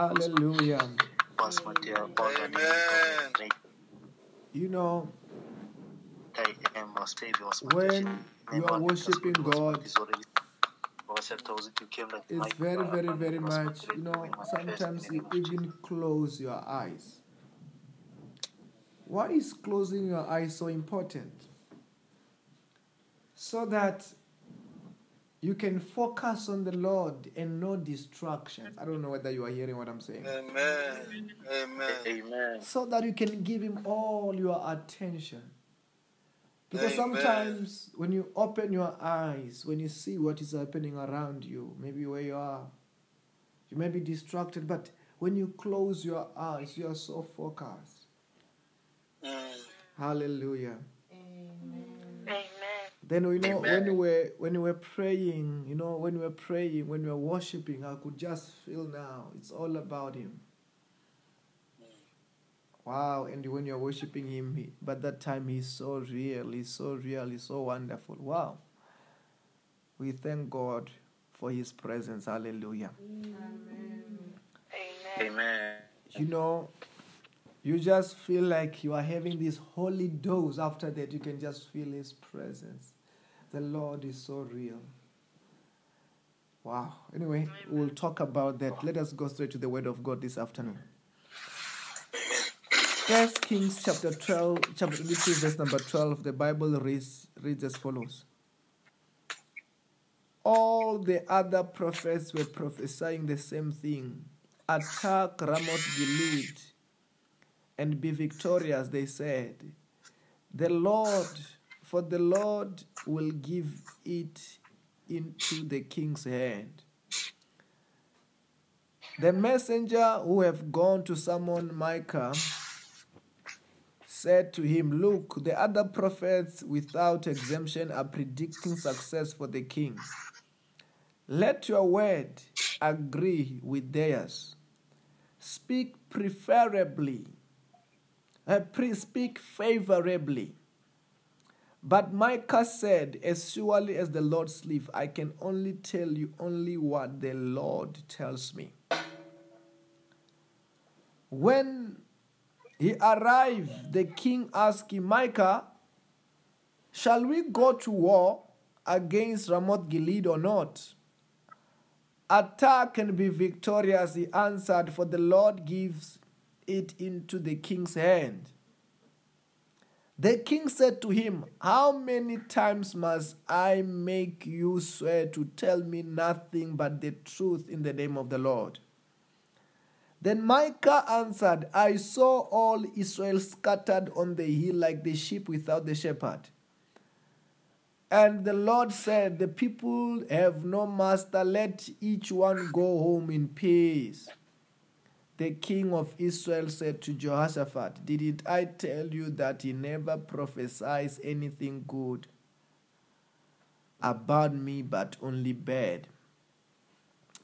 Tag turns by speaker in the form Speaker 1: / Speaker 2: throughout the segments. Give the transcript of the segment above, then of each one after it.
Speaker 1: Hallelujah.
Speaker 2: was my dear God, and
Speaker 3: Amen.
Speaker 1: You know,
Speaker 2: I am was baby was my
Speaker 1: when you are worshiping God,
Speaker 2: Is already worship those who came like
Speaker 1: it's very, very, very much, you know,
Speaker 2: doing my best
Speaker 1: sometimes you
Speaker 2: name of Jesus.
Speaker 1: even close your eyes. Why is closing your eyes so important? So that you can focus on the Lord and no distractions. I don't know whether you are hearing what I'm saying.
Speaker 3: Amen. Amen.
Speaker 2: Amen.
Speaker 1: So that you can give Him all your attention. Because
Speaker 3: Amen.
Speaker 1: sometimes when you open your eyes, when you see what is happening around you, maybe where you are, you may be distracted, but when you close your eyes, you are so focused.
Speaker 3: Mm.
Speaker 1: Hallelujah.
Speaker 4: Amen.
Speaker 1: Then you know
Speaker 3: Amen.
Speaker 1: when we were when we were praying, you know, when we were praying, when we were worshiping, I could just feel now it's all about him. Wow, and when you're worshiping him, he, but that time he's so real, he's so real, he's so wonderful. Wow. We thank God for his presence. Hallelujah.
Speaker 2: Amen.
Speaker 1: You know, you just feel like you are having this holy dose. After that, you can just feel his presence. The Lord is so real. Wow. Anyway, we'll talk about that. Let us go straight to the word of God this afternoon. First Kings chapter 12, chapter 22, verse number 12, the Bible reads, reads as follows. All the other prophets were prophesying the same thing. Attack Ramoth Gilead and be victorious, they said. The Lord, for the Lord will give it into the king's hand. The messenger who have gone to summon Micah said to him, Look, the other prophets without exemption are predicting success for the king. Let your word agree with theirs. Speak preferably, uh, pre- speak favorably. But Micah said, As surely as the Lord lives, I can only tell you only what the Lord tells me. When he arrived, the king asked him, Micah, shall we go to war against Ramoth Gilead or not? Attack and be victorious, he answered, for the Lord gives it into the king's hand. The king said to him, How many times must I make you swear to tell me nothing but the truth in the name of the Lord? Then Micah answered, I saw all Israel scattered on the hill like the sheep without the shepherd. And the Lord said, The people have no master, let each one go home in peace. The king of Israel said to Jehoshaphat, Didn't I tell you that he never prophesies anything good about me, but only bad?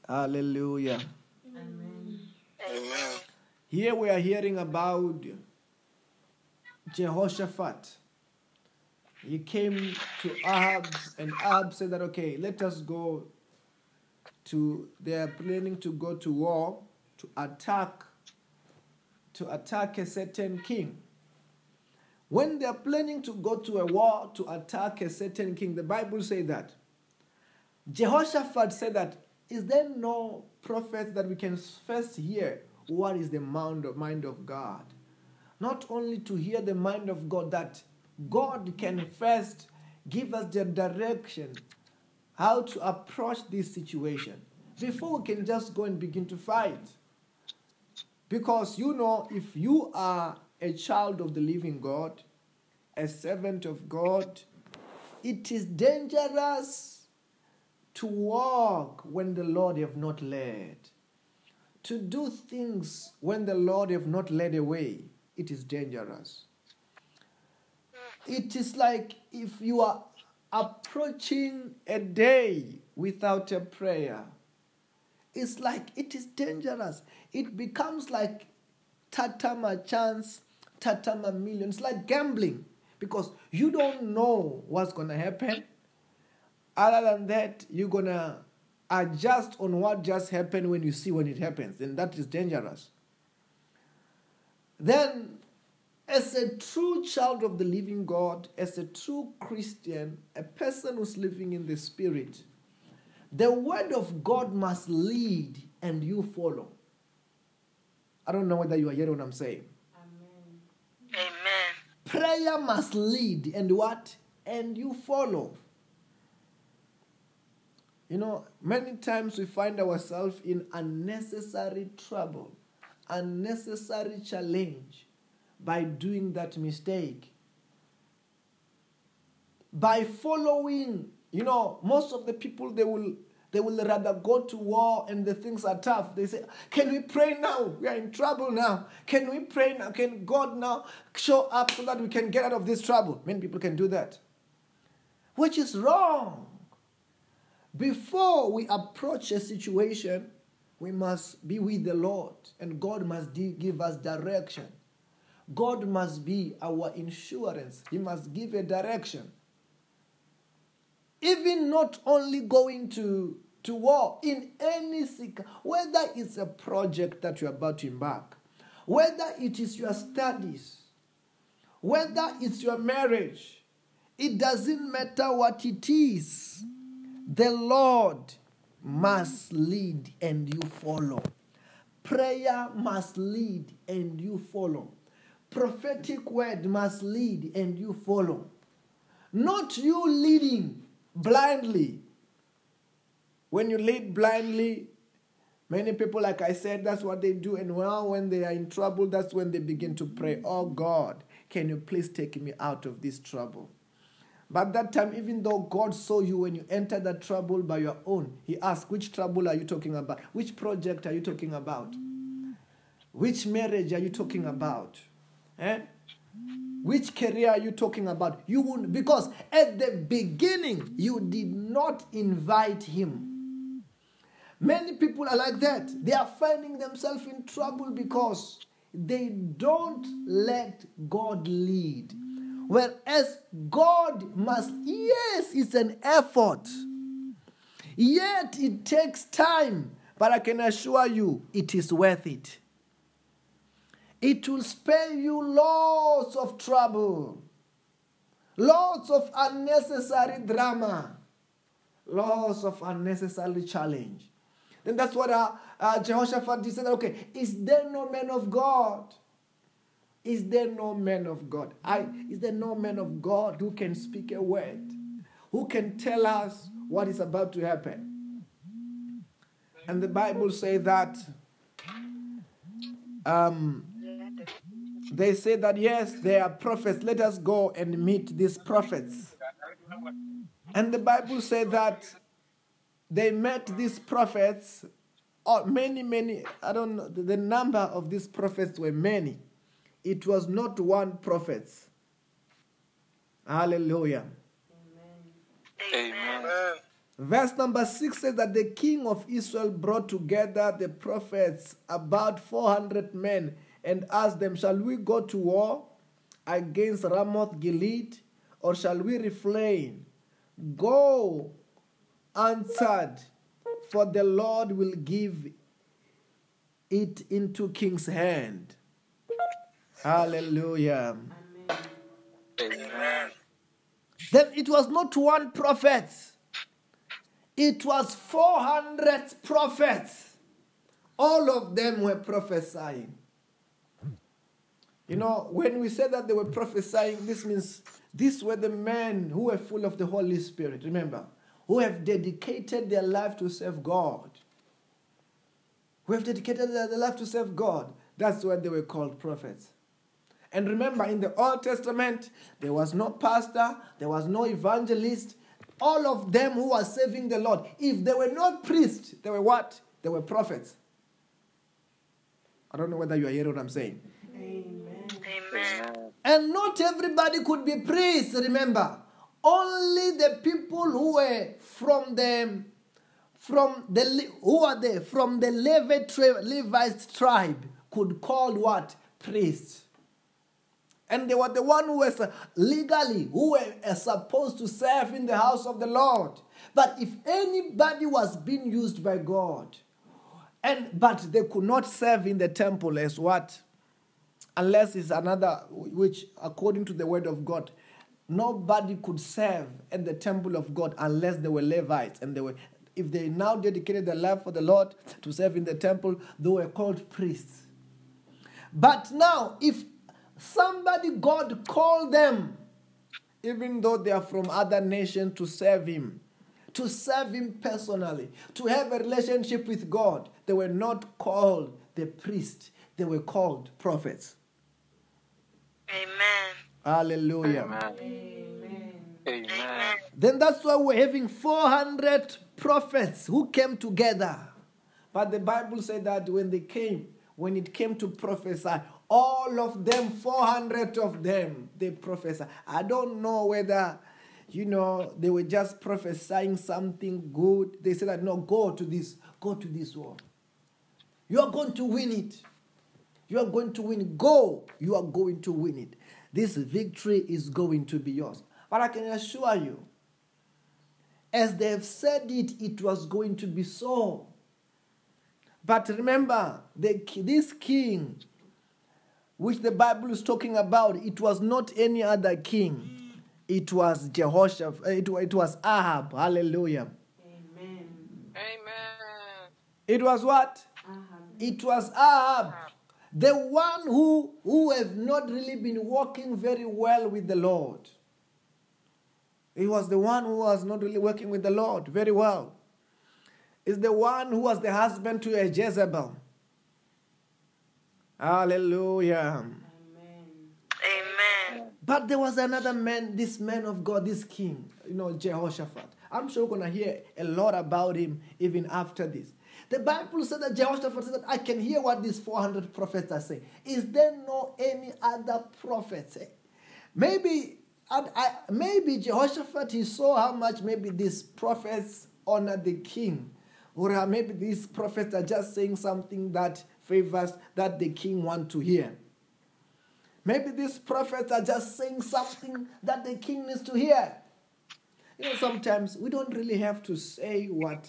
Speaker 1: Hallelujah.
Speaker 3: Amen.
Speaker 1: Here we are hearing about Jehoshaphat. He came to Ahab, and Ahab said that, okay, let us go to, they are planning to go to war to attack, to attack a certain king. When they are planning to go to a war to attack a certain king, the Bible says that Jehoshaphat said that, is there no prophet that we can first hear what is the mind of, mind of God? Not only to hear the mind of God, that God can first give us the direction how to approach this situation before we can just go and begin to fight. Because you know, if you are a child of the living God, a servant of God, it is dangerous to walk when the Lord have not led. To do things when the Lord have not led away, it is dangerous. It is like if you are approaching a day without a prayer. It's like it is dangerous. It becomes like tatama chance, tatama million. It's like gambling because you don't know what's going to happen. Other than that, you're going to adjust on what just happened when you see when it happens, then that is dangerous. Then, as a true child of the living God, as a true Christian, a person who's living in the Spirit, the word of God must lead and you follow. I don't know whether you are hearing what I'm saying.
Speaker 4: Amen.
Speaker 3: Amen.
Speaker 1: Prayer must lead and what? And you follow. You know, many times we find ourselves in unnecessary trouble, unnecessary challenge by doing that mistake. By following, you know, most of the people they will they will rather go to war and the things are tough. They say, Can we pray now? We are in trouble now. Can we pray now? Can God now show up so that we can get out of this trouble? Many people can do that. Which is wrong. Before we approach a situation, we must be with the Lord and God must give us direction. God must be our insurance, He must give a direction. Even not only going to, to war, in any sick, whether it's a project that you're about to embark, whether it is your studies, whether it's your marriage, it doesn't matter what it is. The Lord must lead and you follow. Prayer must lead and you follow. Prophetic word must lead and you follow. Not you leading blindly. When you lead blindly, many people, like I said, that's what they do. And well, when they are in trouble, that's when they begin to pray, Oh God, can you please take me out of this trouble? But that time, even though God saw you when you entered that trouble by your own, He asked, Which trouble are you talking about? Which project are you talking about? Which marriage are you talking about? Eh? Which career are you talking about? You won't, because at the beginning, you did not invite Him. Many people are like that. They are finding themselves in trouble because they don't let God lead. Whereas God must, yes, it's an effort. Yet it takes time. But I can assure you, it is worth it. It will spare you lots of trouble, lots of unnecessary drama, lots of unnecessary challenge. Then that's what uh, uh, Jehoshaphat said. Okay, is there no man of God? Is there no man of God? I, is there no man of God who can speak a word? Who can tell us what is about to happen? And the Bible says that um, they say that yes, they are prophets. Let us go and meet these prophets. And the Bible said that they met these prophets, or many, many, I don't know, the number of these prophets were many. It was not one prophet. Hallelujah.
Speaker 4: Amen.
Speaker 3: Amen.
Speaker 1: Verse number 6 says that the king of Israel brought together the prophets, about 400 men, and asked them, Shall we go to war against Ramoth Gilead, or shall we refrain? Go, answered, for the Lord will give it into king's hand. Hallelujah.
Speaker 4: Amen.
Speaker 1: Then it was not one prophet, it was 400 prophets. All of them were prophesying. You know, when we say that they were prophesying, this means these were the men who were full of the Holy Spirit, remember, who have dedicated their life to serve God. Who have dedicated their life to serve God. That's why they were called prophets. And remember, in the Old Testament, there was no pastor, there was no evangelist. All of them who were serving the Lord, if they were not priests, they were what? They were prophets. I don't know whether you are hearing what I'm saying.
Speaker 4: Amen.
Speaker 3: Amen.
Speaker 1: And not everybody could be priests, remember. Only the people who were from the from the who are they from the Levi Levite tribe could call what priests. And they were the one who was uh, legally who were uh, supposed to serve in the house of the Lord. But if anybody was being used by God, and but they could not serve in the temple as what? Unless it's another, which according to the word of God, nobody could serve in the temple of God unless they were Levites and they were. If they now dedicated their life for the Lord to serve in the temple, they were called priests. But now, if somebody God called them, even though they are from other nations, to serve Him, to serve Him personally, to have a relationship with God, they were not called the priest, they were called prophets.
Speaker 3: Amen.
Speaker 1: Hallelujah.
Speaker 2: Amen.
Speaker 4: Amen.
Speaker 2: Amen.
Speaker 1: Then that's why we're having 400 prophets who came together. But the Bible said that when they came, when it came to prophesy, all of them, 400 of them, they prophesied. I don't know whether, you know, they were just prophesying something good. They said that, no, go to this, go to this war. You are going to win it. You are going to win. Go. You are going to win it. This victory is going to be yours. But I can assure you, as they have said it, it was going to be so. But remember, the, this king, which the Bible is talking about, it was not any other king. It was Jehoshaphat. Eh, it, it was Ahab. Hallelujah.
Speaker 4: Amen.
Speaker 3: Amen.
Speaker 1: It was what?
Speaker 4: Ahab.
Speaker 1: It was Ahab, the one who, who have not really been working very well with the Lord. He was the one who was not really working with the Lord very well. Is the one who was the husband to a Jezebel. Hallelujah.
Speaker 4: Amen.
Speaker 3: Amen.
Speaker 1: But there was another man, this man of God, this king, you know, Jehoshaphat. I'm sure we're going to hear a lot about him even after this. The Bible said that Jehoshaphat said that I can hear what these 400 prophets are saying. Is there no any other prophet? Maybe, I, maybe Jehoshaphat, he saw how much maybe these prophets honor the king. Or maybe these prophets are just saying something that favors, that the king want to hear. Maybe these prophets are just saying something that the king needs to hear. You know, sometimes we don't really have to say what,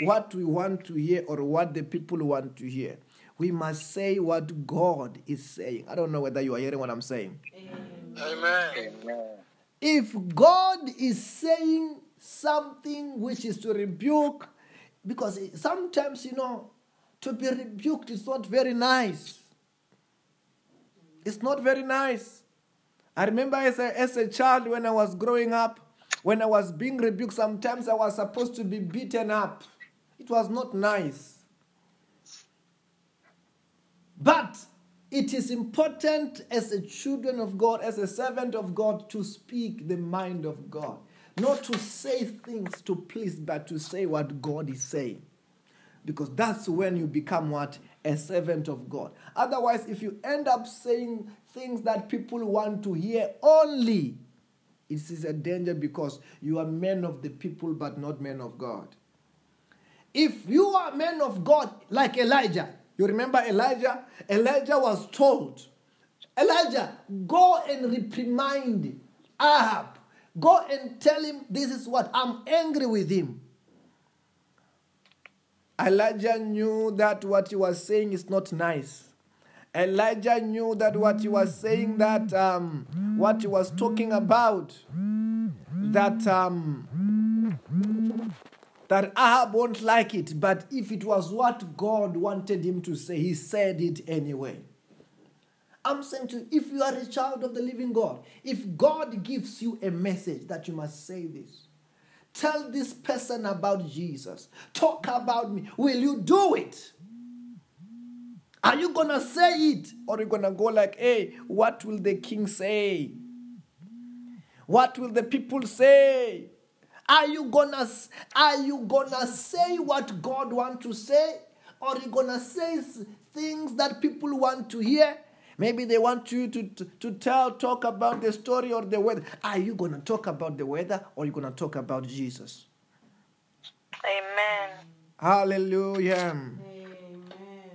Speaker 1: what we want to hear or what the people want to hear. We must say what God is saying. I don't know whether you are hearing what I'm saying.
Speaker 3: Amen.
Speaker 2: Amen.
Speaker 1: If God is saying something which is to rebuke, because sometimes, you know, to be rebuked is not very nice. It's not very nice. I remember as a, as a child when I was growing up, when I was being rebuked, sometimes I was supposed to be beaten up. It was not nice. But it is important as a children of God, as a servant of God, to speak the mind of God. Not to say things to please, but to say what God is saying. Because that's when you become what? A servant of God. Otherwise, if you end up saying things that people want to hear only, it is a danger because you are men of the people but not men of God. If you are men of God like Elijah, you remember Elijah? Elijah was told, Elijah, go and reprimand Ahab. Go and tell him this is what I'm angry with him. Elijah knew that what he was saying is not nice. Elijah knew that what he was saying, that um, what he was talking about, that um, that Ahab won't like it, but if it was what God wanted him to say, he said it anyway. I'm saying to you, if you are a child of the living God, if God gives you a message that you must say this, tell this person about Jesus, talk about me, will you do it? Are you gonna say it? Or are you gonna go like, hey, what will the king say? What will the people say? Are you gonna are you gonna say what God want to say? Or are you gonna say things that people want to hear? Maybe they want you to, to, to tell, talk about the story or the weather. Are you gonna talk about the weather or are you gonna talk about Jesus?
Speaker 3: Amen.
Speaker 1: Hallelujah.
Speaker 4: Amen.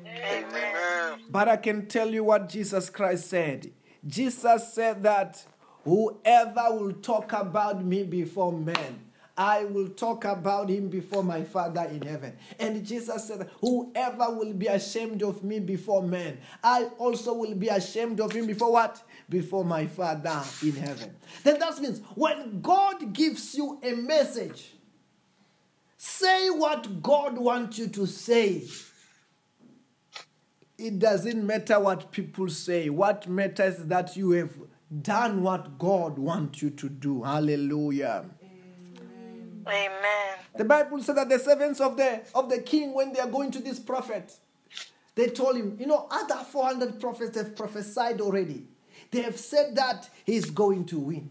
Speaker 3: Amen.
Speaker 1: But I can tell you what Jesus Christ said. Jesus said that whoever will talk about me before men, I will talk about him before my Father in heaven. And Jesus said, Whoever will be ashamed of me before men, I also will be ashamed of him before what? Before my Father in heaven. Then that means when God gives you a message, say what God wants you to say. It doesn't matter what people say. What matters is that you have done what God wants you to do. Hallelujah.
Speaker 3: Amen.
Speaker 1: The Bible said that the servants of the of the king, when they are going to this prophet, they told him, you know, other 400 prophets have prophesied already. They have said that he's going to win.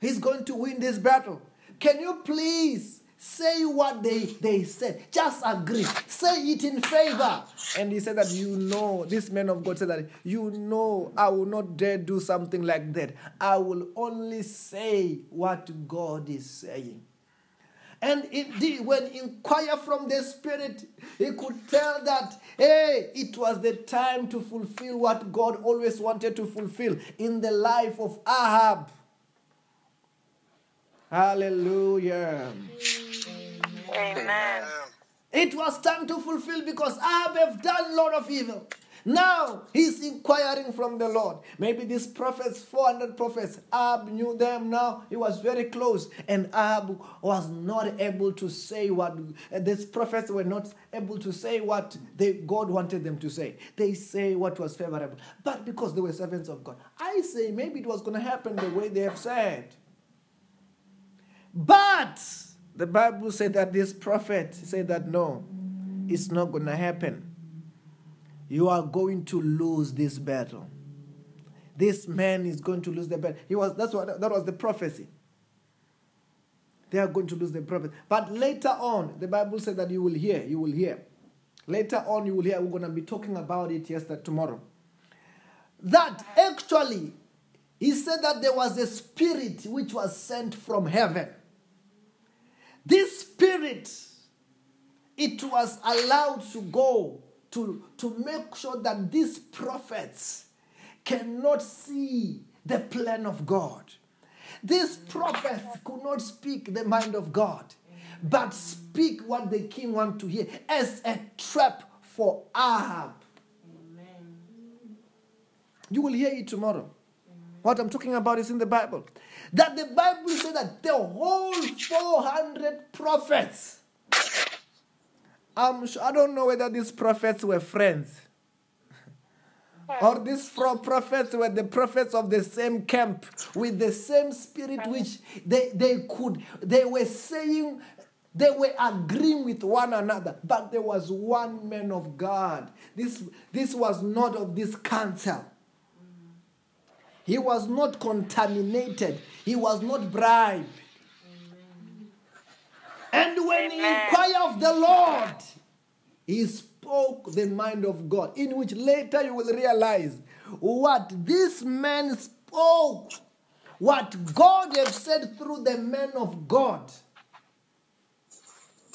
Speaker 1: He's going to win this battle. Can you please say what they, they said? Just agree. Say it in favor. And he said that you know, this man of God said that you know I will not dare do something like that. I will only say what God is saying. And indeed, when inquire from the Spirit, he could tell that, hey, it was the time to fulfill what God always wanted to fulfill in the life of Ahab. Hallelujah.
Speaker 3: Amen.
Speaker 1: It was time to fulfill because Ahab have done a lot of evil. Now he's inquiring from the Lord. Maybe these prophets, 400 prophets, Ab knew them now. He was very close. And Ab was not able to say what, uh, these prophets were not able to say what they, God wanted them to say. They say what was favorable. But because they were servants of God, I say maybe it was going to happen the way they have said. But the Bible said that this prophet said that no, it's not going to happen. You are going to lose this battle. This man is going to lose the battle. He was that's what that was the prophecy. They are going to lose the prophet. But later on, the Bible said that you will hear, you will hear. Later on, you will hear. We're going to be talking about it yesterday, tomorrow. That actually, he said that there was a spirit which was sent from heaven. This spirit, it was allowed to go to, to make sure that these prophets cannot see the plan of God. These prophets could not speak the mind of God, but speak what the king want to hear as a trap for Ahab. You will hear it tomorrow. What I'm talking about is in the Bible. That the Bible said that the whole 400 prophets, I'm sure, I don't know whether these prophets were friends. Or these four prophets were the prophets of the same camp with the same spirit which they, they could, they were saying, they were agreeing with one another, but there was one man of God. This, this was not of this council. He was not contaminated. He was not bribed. And when he inquired of the Lord, he spoke the mind of God, in which later you will realize what this man spoke, what God have said through the man of God.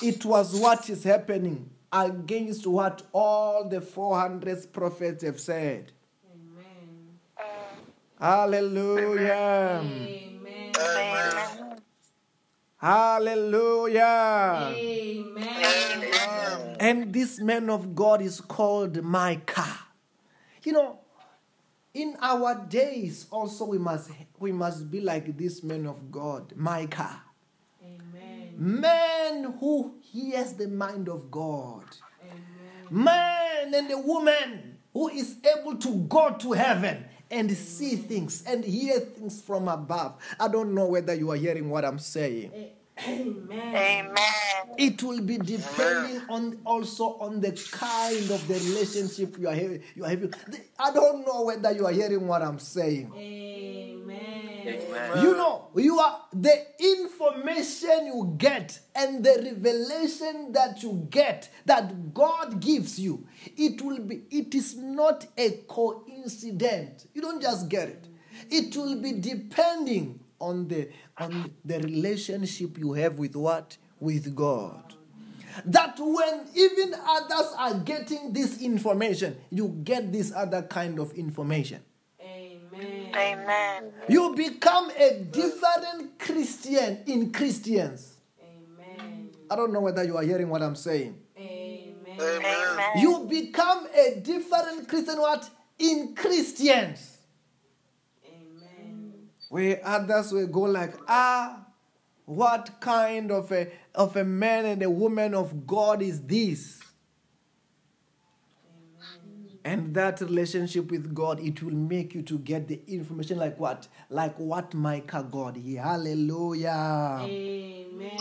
Speaker 1: It was what is happening against what all the 400 prophets have said. Hallelujah.
Speaker 4: Amen.
Speaker 3: Amen.
Speaker 1: Hallelujah.
Speaker 4: Amen.
Speaker 1: And this man of God is called Micah. You know, in our days also we must we must be like this man of God, Micah.
Speaker 4: Amen.
Speaker 1: Man who hears the mind of God.
Speaker 4: Amen.
Speaker 1: Man and a woman who is able to go to heaven and see things and hear things from above. I don't know whether you are hearing what I'm saying.
Speaker 4: Eh, amen.
Speaker 3: Amen.
Speaker 1: It will be depending on also on the kind of the relationship you are having. You are having. I don't know whether you are hearing what I'm saying.
Speaker 4: Amen.
Speaker 2: Amen.
Speaker 1: You know, you are the information you get and the revelation that you get that God gives you. It will be. It is not a coincidence. You don't just get it. It will be depending on the on the relationship you have with what with God. That when even others are getting this information, you get this other kind of information.
Speaker 4: Amen.
Speaker 3: Amen.
Speaker 1: You become a different Christian in Christians.
Speaker 4: Amen.
Speaker 1: I don't know whether you are hearing what I'm saying.
Speaker 4: Amen.
Speaker 3: Amen.
Speaker 1: You become a different Christian what? In Christians.
Speaker 4: Amen.
Speaker 1: Where others will go like, ah, what kind of a of a man and a woman of God is this? And that relationship with God, it will make you to get the information like what? Like what Micah got. here. Hallelujah.
Speaker 4: Amen.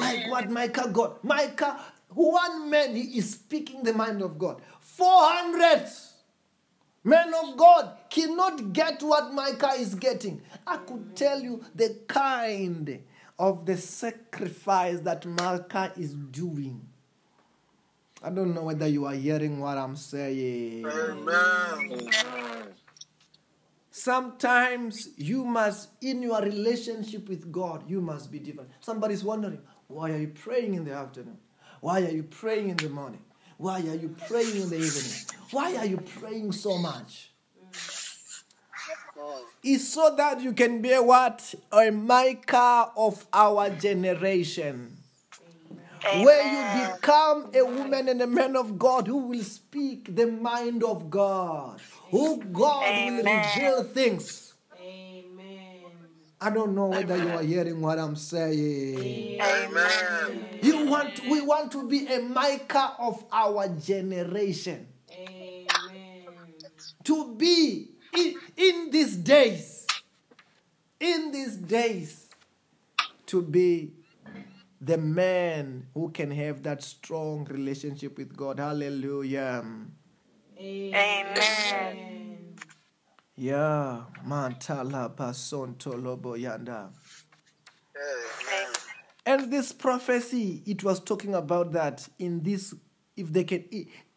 Speaker 1: Like what Micah got. Micah, one man, he is speaking the mind of God. 400 men of God cannot get what Micah is getting. I could tell you the kind of the sacrifice that Micah is doing. I don't know whether you are hearing what I'm saying.
Speaker 3: Amen.
Speaker 1: Sometimes you must, in your relationship with God, you must be different. Somebody's wondering, why are you praying in the afternoon? Why are you praying in the morning? Why are you praying in the evening? Why are you praying so much? It's so that you can be what? A Micah of our generation. Where you become a woman and a man of God who will speak the mind of God, who God will reveal things.
Speaker 4: Amen.
Speaker 1: I don't know whether you are hearing what I'm saying.
Speaker 3: Amen.
Speaker 1: You want we want to be a Micah of our generation.
Speaker 4: Amen.
Speaker 1: To be in, in these days, in these days, to be the man who can have that strong relationship with God. Hallelujah.
Speaker 4: Amen.
Speaker 1: Yeah, mantala pasonto lobo yanda.
Speaker 3: Amen.
Speaker 1: And this prophecy, it was talking about that in this, if they can,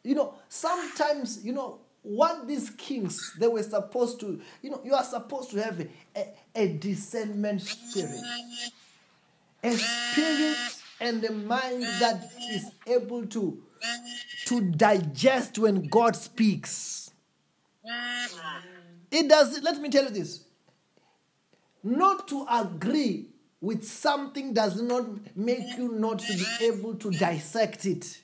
Speaker 1: you know, sometimes, you know, what these kings, they were supposed to, you know, you are supposed to have a, a, a discernment spirit. A spirit and a mind that is able to, to digest when God speaks. It does, let me tell you this. Not to agree with something does not make you not to be able to dissect it.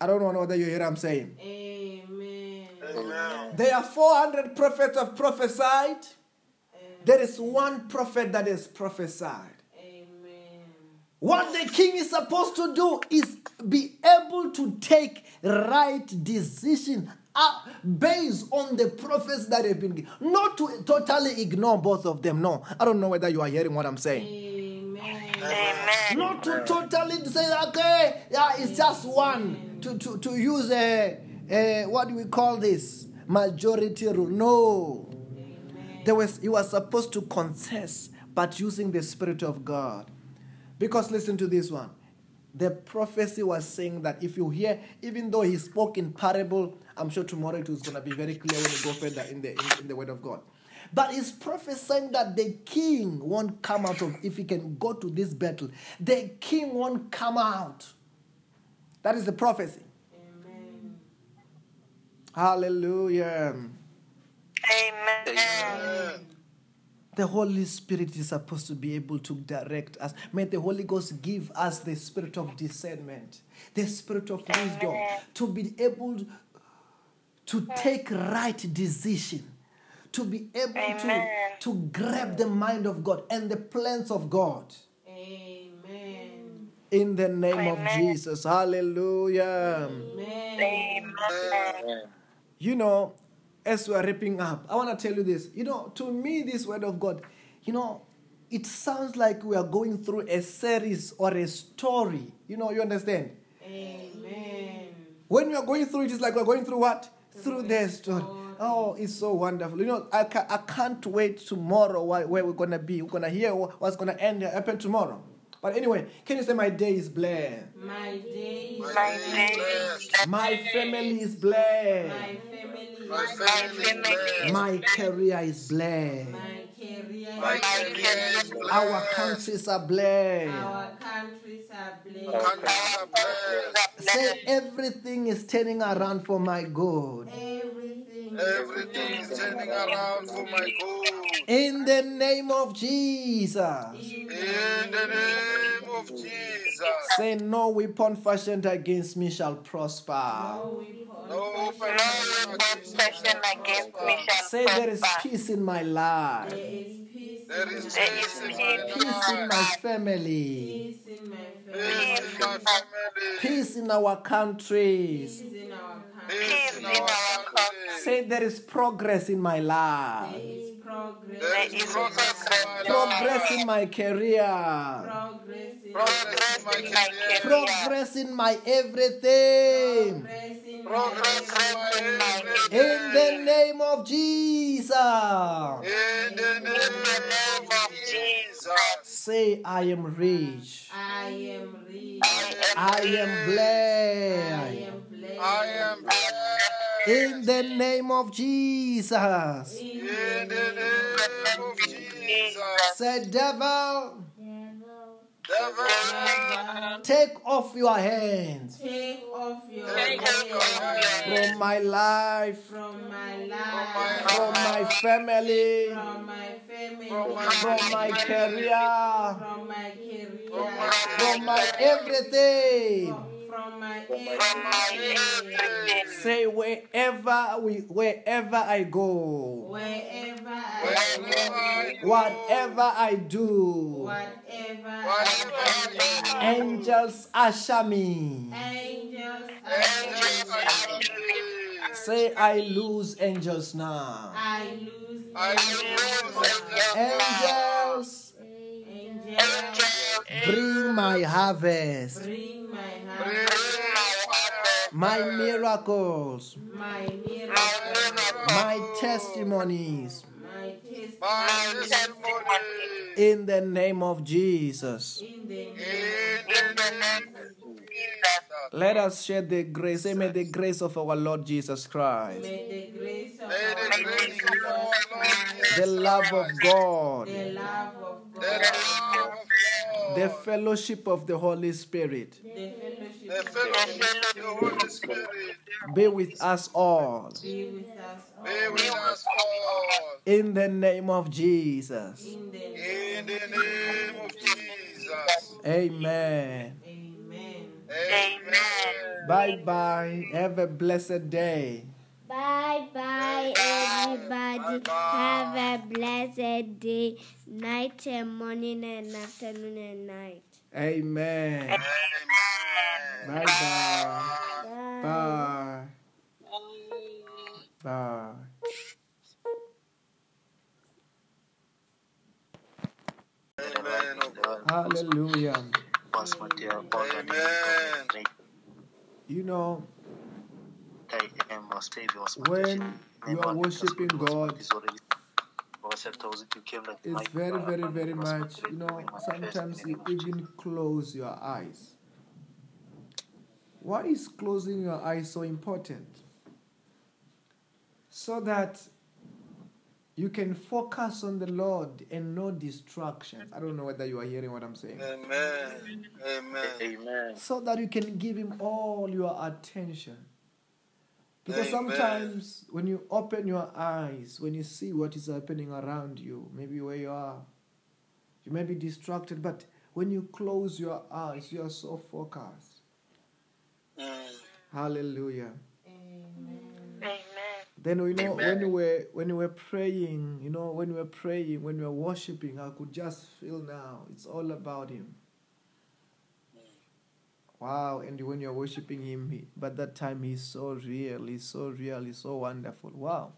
Speaker 1: I don't know whether you hear what I'm saying.
Speaker 4: Amen.
Speaker 3: Amen.
Speaker 1: There are 400 prophets have prophesied. There is one prophet that is prophesied.
Speaker 4: Amen.
Speaker 1: What the king is supposed to do is be able to take right decision uh, based on the prophets that have been given. Not to totally ignore both of them. No, I don't know whether you are hearing what I'm saying.
Speaker 4: Amen.
Speaker 3: Amen.
Speaker 1: Not to totally say, okay, yeah, it's just one. To, to, to use a, a, what do we call this? Majority rule. No. There was, he was supposed to confess, but using the Spirit of God. Because listen to this one. The prophecy was saying that if you hear, even though he spoke in parable, I'm sure tomorrow it was going to be very clear when you go further in the, in, in the Word of God. But he's prophesying that the king won't come out of, if he can go to this battle, the king won't come out. That is the prophecy.
Speaker 4: Amen.
Speaker 1: Hallelujah.
Speaker 3: Amen.
Speaker 1: The Holy Spirit is supposed to be able to direct us. May the Holy Ghost give us the spirit of discernment, the spirit of wisdom, to be able to take right decision, to be able to,
Speaker 3: Amen.
Speaker 1: to grab the mind of God and the plans of God.
Speaker 4: Amen.
Speaker 1: In the name of Jesus. Hallelujah.
Speaker 4: Amen.
Speaker 3: Amen.
Speaker 1: You know, as we are wrapping up, I want to tell you this. You know, to me, this word of God, you know, it sounds like we are going through a series or a story. You know, you understand?
Speaker 4: Amen.
Speaker 1: When we are going through it, it's like we're going through what? Through the story. Oh, it's so wonderful. You know, I, ca- I can't wait tomorrow where, where we're going to be. We're going to hear what's going to end happen tomorrow. But anyway, can you say my day is blessed?
Speaker 4: My day.
Speaker 3: My day is
Speaker 1: My family is blessed.
Speaker 4: My family.
Speaker 3: My family.
Speaker 1: My career is blessed.
Speaker 4: My career.
Speaker 3: Is blessed.
Speaker 1: Our countries are blessed.
Speaker 4: Our countries are blessed.
Speaker 3: Countries are blessed.
Speaker 1: Say everything is turning around for my good.
Speaker 4: Everything
Speaker 5: Everything is turning around for my good.
Speaker 1: In the name of Jesus.
Speaker 5: In the name of Jesus.
Speaker 1: Say, no weapon fashioned against me shall prosper.
Speaker 5: No
Speaker 3: No
Speaker 5: weapon
Speaker 3: confession against me shall prosper.
Speaker 1: Say, there is peace in my life,
Speaker 4: There is peace.
Speaker 5: There is peace in
Speaker 3: peace.
Speaker 1: peace in
Speaker 5: my
Speaker 1: my family,
Speaker 4: Peace in my
Speaker 5: Peace
Speaker 4: family.
Speaker 5: in my family.
Speaker 1: peace in our countries.
Speaker 4: Peace in our country.
Speaker 5: Peace in our country.
Speaker 1: Say, there is progress in my life,
Speaker 4: is progress.
Speaker 5: There is progress in my
Speaker 1: progress in my career,
Speaker 4: Progress in
Speaker 5: Progress in my career.
Speaker 1: progress in my everything.
Speaker 4: progress in
Speaker 5: Progress in my
Speaker 1: In the name of Jesus.
Speaker 5: In the name of Jesus.
Speaker 1: Say, I am rich.
Speaker 4: I am rich.
Speaker 1: I am
Speaker 4: I
Speaker 1: blessed.
Speaker 4: Am blessed.
Speaker 5: I am blessed.
Speaker 1: In the name of Jesus.
Speaker 4: In
Speaker 5: In the name of Jesus.
Speaker 1: Say, devil,
Speaker 5: Devil,
Speaker 1: take off your hands
Speaker 4: Take off your
Speaker 5: Take off your
Speaker 4: hands
Speaker 5: hands.
Speaker 1: from my life,
Speaker 4: from my
Speaker 5: my
Speaker 4: life,
Speaker 1: from my family,
Speaker 4: from my family,
Speaker 5: From my-
Speaker 1: from my career,
Speaker 4: from my career,
Speaker 1: from my everything.
Speaker 4: From my
Speaker 3: From my
Speaker 4: everything.
Speaker 3: everything.
Speaker 1: Say, wherever we, wherever I go,
Speaker 4: Wherever I go,
Speaker 5: go,
Speaker 1: whatever I do,
Speaker 4: whatever
Speaker 5: whatever
Speaker 4: I
Speaker 5: I do,
Speaker 1: angels usher me.
Speaker 4: angels
Speaker 5: angels
Speaker 4: are
Speaker 5: are with me.
Speaker 1: Say, I lose angels now.
Speaker 4: I lose
Speaker 5: I lose
Speaker 1: Angels,
Speaker 5: angels.
Speaker 4: angels.
Speaker 1: Bring my harvest,
Speaker 4: Bring my
Speaker 5: Bring
Speaker 4: heart,
Speaker 1: my miracles,
Speaker 4: my miracle,
Speaker 1: my testimonies.
Speaker 4: my testimony.
Speaker 1: In the name of Jesus.
Speaker 4: In the name
Speaker 5: In the name of Jesus.
Speaker 1: Let us share the grace. Say, may the grace of our Lord Jesus Christ,
Speaker 4: May the grace of
Speaker 5: May
Speaker 4: our
Speaker 5: the grace of our
Speaker 4: Lord
Speaker 5: Lord
Speaker 4: Christ,
Speaker 1: the love of God,
Speaker 4: the love of
Speaker 5: The
Speaker 4: God,
Speaker 1: the fellowship of the Holy Spirit
Speaker 4: the fellowship of God
Speaker 5: fellowship of the Holy Spirit
Speaker 1: be with us all.
Speaker 4: be with us all.
Speaker 5: be with us all.
Speaker 1: In the name of Jesus.
Speaker 4: In the name
Speaker 5: In the name of Jesus.
Speaker 1: Amen.
Speaker 4: Amen.
Speaker 5: Amen.
Speaker 1: Bye bye. Have a blessed day.
Speaker 6: Bye bye, everybody. Have a blessed day, night and morning and afternoon and night.
Speaker 1: Amen.
Speaker 5: Amen.
Speaker 1: Bye bye.
Speaker 6: Bye.
Speaker 1: Bye. Bye.
Speaker 5: Amen. God.
Speaker 1: Hallelujah.
Speaker 2: Basmati Bogani
Speaker 5: Amen.
Speaker 1: You know,
Speaker 2: must pay was
Speaker 1: when you are worshiping God,
Speaker 2: it's
Speaker 1: it's very, very, very much, you know, sometimes you even close your eyes. Why is closing your eyes so important? So that you can focus on the Lord and no distractions. I don't know whether you are hearing what I'm saying.
Speaker 5: Amen. Amen.
Speaker 2: Amen.
Speaker 1: So that you can give Him all your attention. Because
Speaker 5: Amen.
Speaker 1: sometimes when you open your eyes, when you see what is happening around you, maybe where you are, you may be distracted, but when you close your eyes, you are so focused.
Speaker 5: Mm.
Speaker 1: Hallelujah.
Speaker 3: Amen.
Speaker 1: Then you know when
Speaker 5: Amen.
Speaker 1: you were when you were praying, you know, when we were praying, when we were worshiping, I could just feel now it's all about him. Wow, and when you're worshiping him, he, but that time he's so real, he's so real, he's so wonderful. Wow.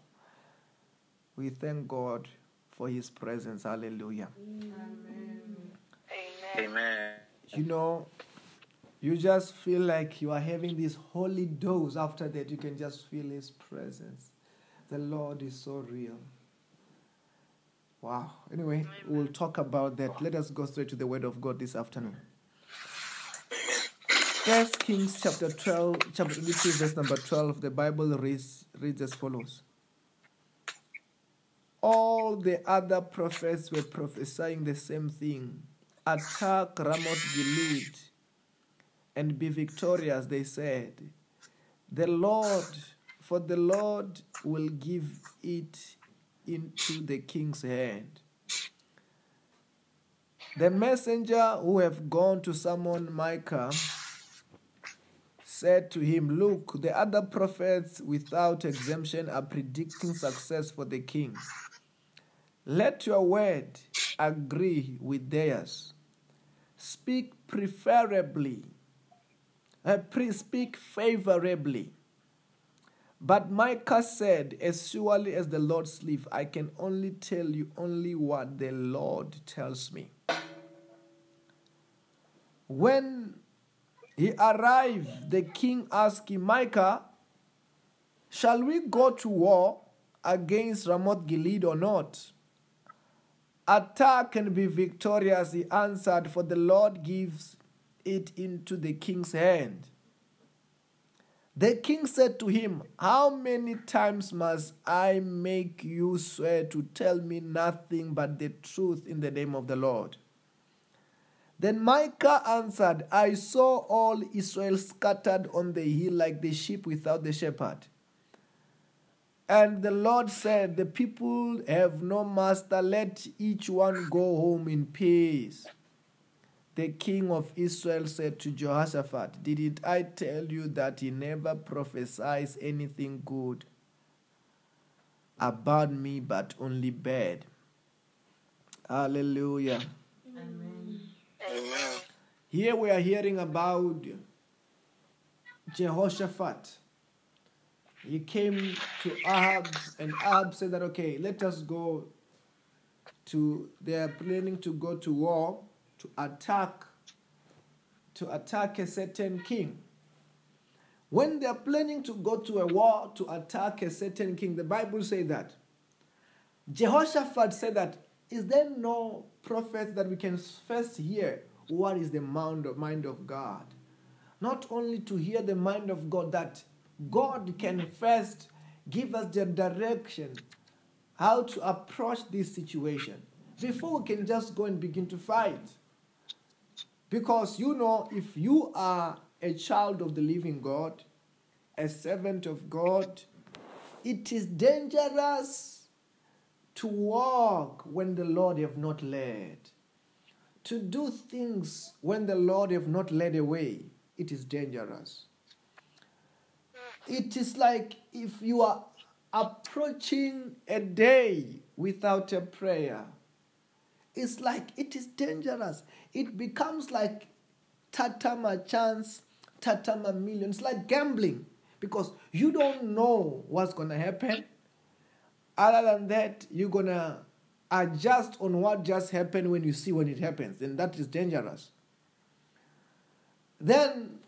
Speaker 1: We thank God for his presence. Hallelujah.
Speaker 4: Amen.
Speaker 2: Amen.
Speaker 1: You know, you just feel like you are having this holy dose. After that, you can just feel his presence. The Lord is so real. Wow. Anyway, we'll talk about that. Let us go straight to the word of God this afternoon. First Kings chapter 12, chapter 22, verse number 12, the Bible reads, reads as follows. All the other prophets were prophesying the same thing. Attack Ramoth Gilead and be victorious, they said. The Lord for the Lord will give it into the king's hand. The messenger who have gone to summon Micah said to him, Look, the other prophets without exemption are predicting success for the king. Let your word agree with theirs. Speak preferably, uh, speak favorably. But Micah said, As surely as the Lord lives, I can only tell you only what the Lord tells me. When he arrived, the king asked him, Micah, shall we go to war against Ramoth Gilead or not? Attack and be victorious, he answered, for the Lord gives it into the king's hand. The king said to him, How many times must I make you swear to tell me nothing but the truth in the name of the Lord? Then Micah answered, I saw all Israel scattered on the hill like the sheep without the shepherd. And the Lord said, The people have no master, let each one go home in peace. The king of Israel said to Jehoshaphat, Didn't I tell you that he never prophesies anything good about me, but only bad? Hallelujah.
Speaker 4: Amen.
Speaker 5: Amen.
Speaker 1: Here we are hearing about Jehoshaphat. He came to Ahab, and Ahab said that, okay, let us go to, they are planning to go to war to attack, to attack a certain king. When they are planning to go to a war to attack a certain king, the Bible says that. Jehoshaphat said that, is there no prophet that we can first hear what is the mind of, mind of God? Not only to hear the mind of God, that God can first give us the direction how to approach this situation before we can just go and begin to fight. Because you know, if you are a child of the living God, a servant of God, it is dangerous to walk when the Lord have not led. To do things when the Lord have not led away, it is dangerous. It is like if you are approaching a day without a prayer. It's like it is dangerous. It becomes like tatama chance, tatama million. It's like gambling because you don't know what's going to happen. Other than that, you're going to adjust on what just happened when you see when it happens, and that is dangerous. Then,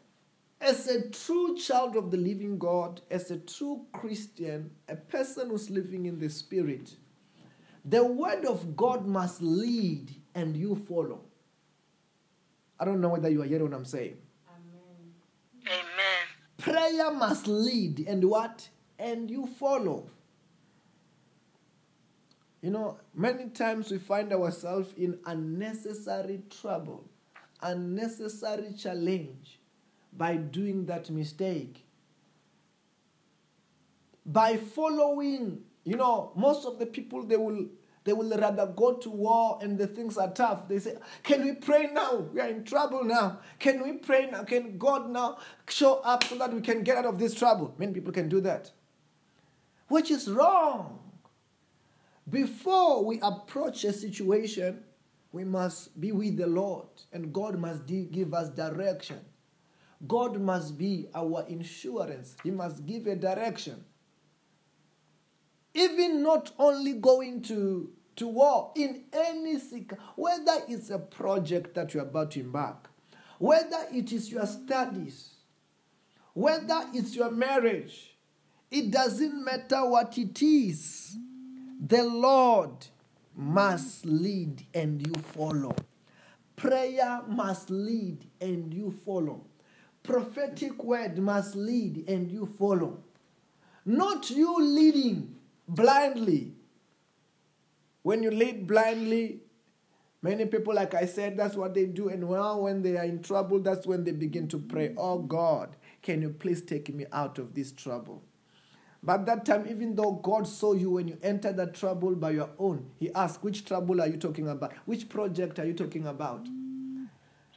Speaker 1: as a true child of the living God, as a true Christian, a person who's living in the Spirit, the word of God must lead and you follow. I don't know whether you are hearing what I'm saying.
Speaker 4: Amen.
Speaker 3: Amen.
Speaker 1: Prayer must lead and what? And you follow. You know, many times we find ourselves in unnecessary trouble, unnecessary challenge by doing that mistake. By following, you know, most of the people they will they will rather go to war and the things are tough. They say, Can we pray now? We are in trouble now. Can we pray now? Can God now show up so that we can get out of this trouble? Many people can do that. Which is wrong. Before we approach a situation, we must be with the Lord and God must give us direction. God must be our insurance, He must give a direction. Even not only going to, to war, in any sick, whether it's a project that you're about to embark, whether it is your studies, whether it's your marriage, it doesn't matter what it is. The Lord must lead and you follow. Prayer must lead and you follow. Prophetic word must lead and you follow. Not you leading blindly. When you lead blindly, many people, like I said, that's what they do. And now, when they are in trouble, that's when they begin to pray, Oh God, can you please take me out of this trouble? But that time, even though God saw you when you entered that trouble by your own, He asked, Which trouble are you talking about? Which project are you talking about?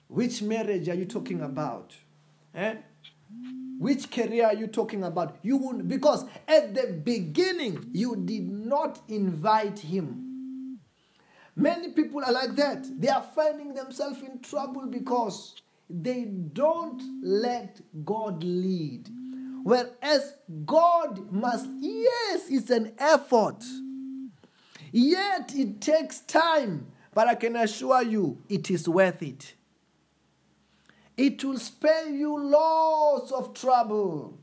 Speaker 1: Which marriage are you talking about? Eh? Which career are you talking about? You won't, because at the beginning, you did not invite Him. Many people are like that. They are finding themselves in trouble because they don't let God lead. Whereas God must, yes, it's an effort. Yet it takes time. But I can assure you, it is worth it. It will spare you lots of trouble,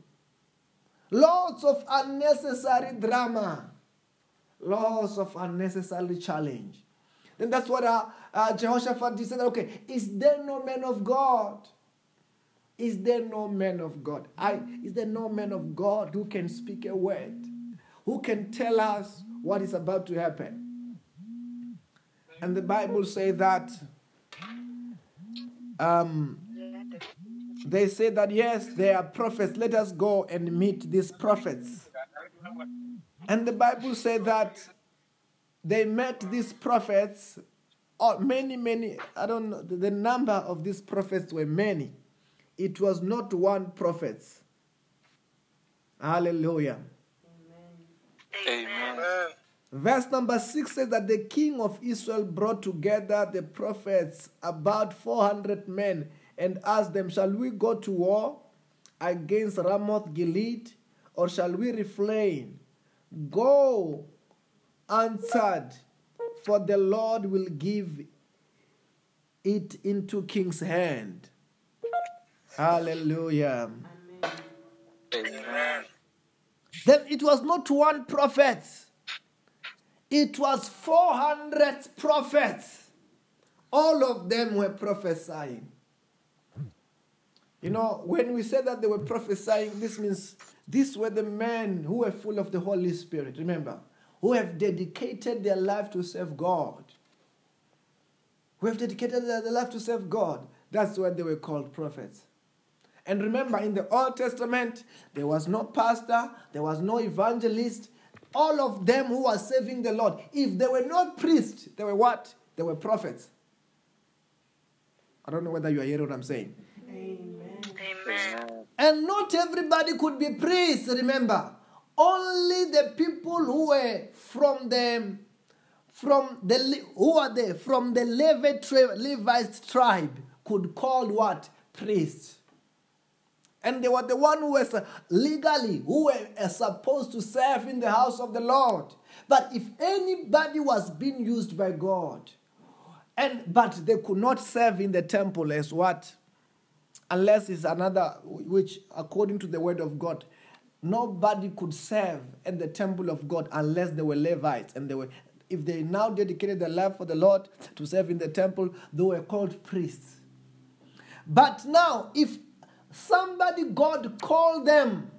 Speaker 1: lots of unnecessary drama, lots of unnecessary challenge. Then that's what uh, uh, Jehoshaphat said. Okay, is there no man of God? Is there no man of God? I, is there no man of God who can speak a word? Who can tell us what is about to happen? And the Bible says that um, they say that yes, they are prophets. Let us go and meet these prophets. And the Bible said that they met these prophets. Oh, many, many. I don't know. The number of these prophets were many. It was not one prophet. Hallelujah.
Speaker 2: Amen.
Speaker 5: Amen.
Speaker 1: Verse number 6 says that the king of Israel brought together the prophets, about 400 men, and asked them, Shall we go to war against Ramoth Gilead, or shall we refrain? Go, answered, for the Lord will give it into king's hand. Hallelujah.
Speaker 2: Amen.
Speaker 1: Then it was not one prophet, it was 400 prophets. All of them were prophesying. You know, when we say that they were prophesying, this means these were the men who were full of the Holy Spirit, remember, who have dedicated their life to serve God. Who have dedicated their life to serve God. That's why they were called prophets. And remember, in the Old Testament, there was no pastor, there was no evangelist. All of them who were serving the Lord, if they were not priests, they were what? They were prophets. I don't know whether you are hearing what I'm saying.
Speaker 4: Amen.
Speaker 3: Amen.
Speaker 1: And not everybody could be priests, remember. Only the people who were from the from the who are they from the Levi tri- Levite tribe could call what priests. And they were the one who was legally who were uh, supposed to serve in the house of the Lord. But if anybody was being used by God, and but they could not serve in the temple as what unless it's another which according to the word of god nobody could serve at the temple of god unless they were levites and they were if they now dedicated their life for the lord to serve in the temple they were called priests. But now if somebody god called them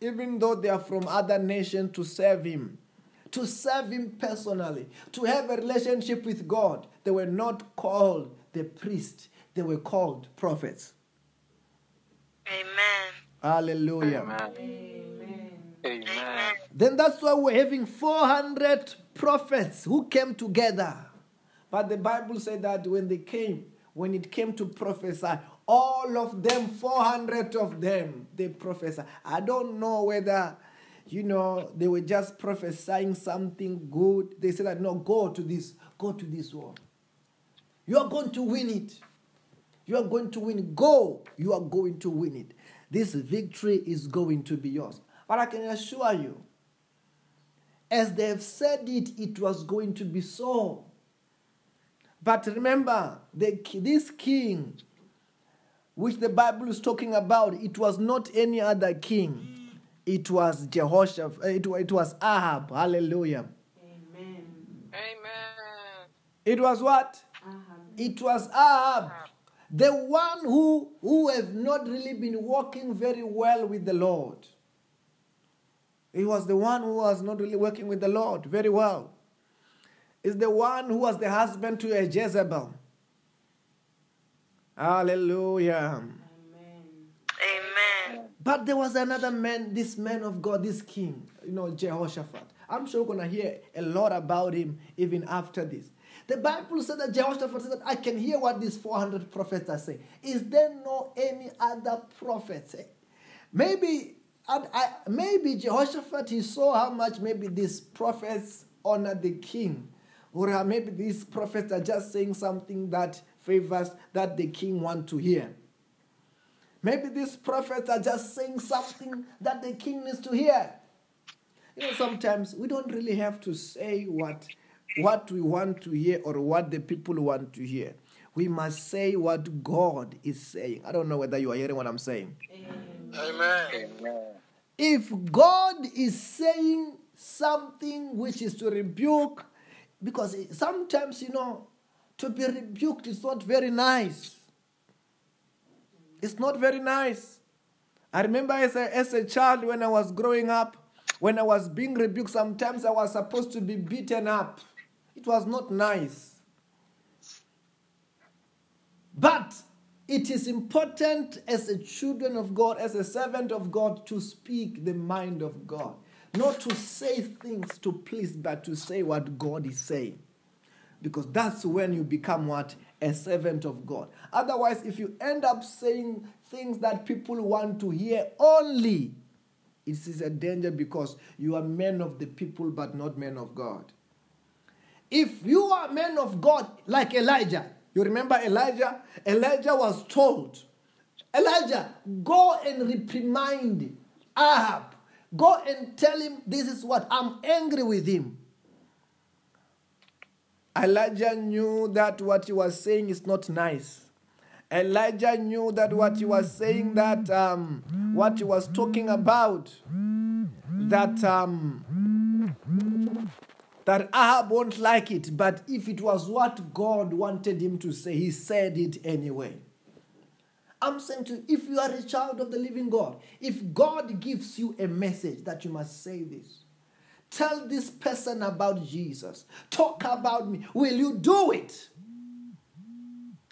Speaker 1: even though they are from other nations to serve him to serve him personally to have a relationship with god they were not called the priest they were called prophets
Speaker 3: Amen.
Speaker 1: hallelujah
Speaker 2: Amen.
Speaker 4: Amen.
Speaker 2: Amen.
Speaker 1: then that's why we're having 400 prophets who came together but the bible said that when they came when it came to prophesy all of them 400 of them they prophesy i don't know whether you know they were just prophesying something good they said that no go to this go to this war you are going to win it you are going to win. Go. You are going to win it. This victory is going to be yours. But I can assure you, as they have said it, it was going to be so. But remember, the, this king, which the Bible is talking about, it was not any other king. It was Jehoshaphat. Eh, it, it was Ahab. Hallelujah.
Speaker 4: Amen.
Speaker 5: Amen.
Speaker 1: It was what?
Speaker 4: Ahab.
Speaker 1: It was Ahab, the one who, who have not really been working very well with the Lord. He was the one who was not really working with the Lord very well. Is the one who was the husband to a Jezebel. Hallelujah.
Speaker 4: Amen.
Speaker 3: Amen.
Speaker 1: But there was another man, this man of God, this king, you know, Jehoshaphat. I'm sure we're going to hear a lot about him even after this. The Bible said that Jehoshaphat said I can hear what these 400 prophets are saying. Is there no any other prophet? Maybe, and I, maybe Jehoshaphat, he saw how much maybe these prophets honor the king. Or maybe these prophets are just saying something that favors that the king want to hear. Maybe these prophets are just saying something that the king needs to hear. You know, sometimes we don't really have to say what, what we want to hear or what the people want to hear. We must say what God is saying. I don't know whether you are hearing what I'm saying.
Speaker 5: Amen.
Speaker 1: If God is saying something which is to rebuke, because sometimes, you know, to be rebuked is not very nice. It's not very nice. I remember as a, as a child when I was growing up, when I was being rebuked, sometimes I was supposed to be beaten up. It was not nice. But it is important as a children of God, as a servant of God, to speak the mind of God. Not to say things to please, but to say what God is saying. Because that's when you become what? A servant of God. Otherwise, if you end up saying things that people want to hear only, it is a danger because you are men of the people but not men of God. If you are men of God like Elijah, you remember Elijah? Elijah was told, Elijah, go and reprimand Ahab. Go and tell him this is what I'm angry with him. Elijah knew that what he was saying is not nice. Elijah knew that what he was saying, that um, what he was talking about, that um, that Ahab won't like it, but if it was what God wanted him to say, he said it anyway. I'm saying to you, if you are a child of the living God, if God gives you a message that you must say this, tell this person about Jesus, talk about me, will you do it?